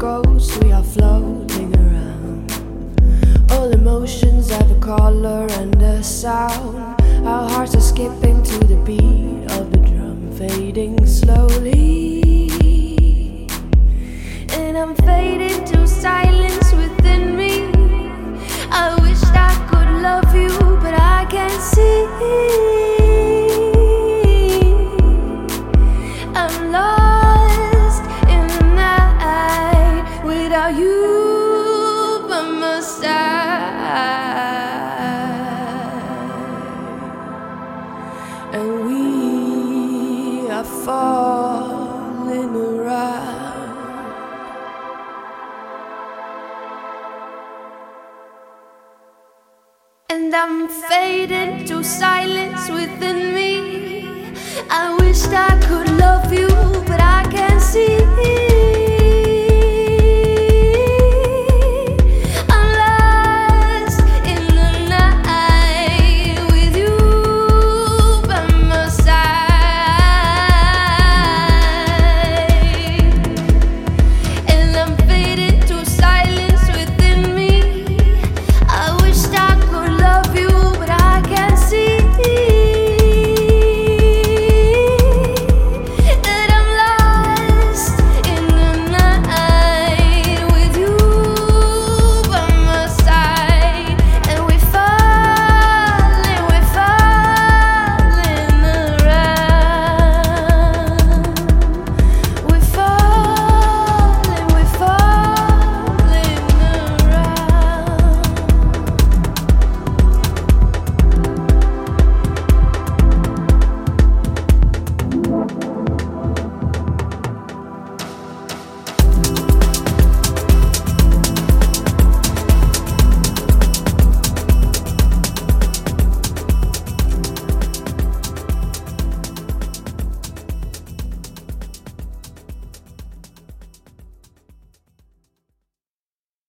ghosts, we are floating around. All emotions have a color and a sound. Our hearts are skipping to the beat of the drum, fading slowly. And I'm fading to falling around. And I'm fading to silence within me. I wish I could love.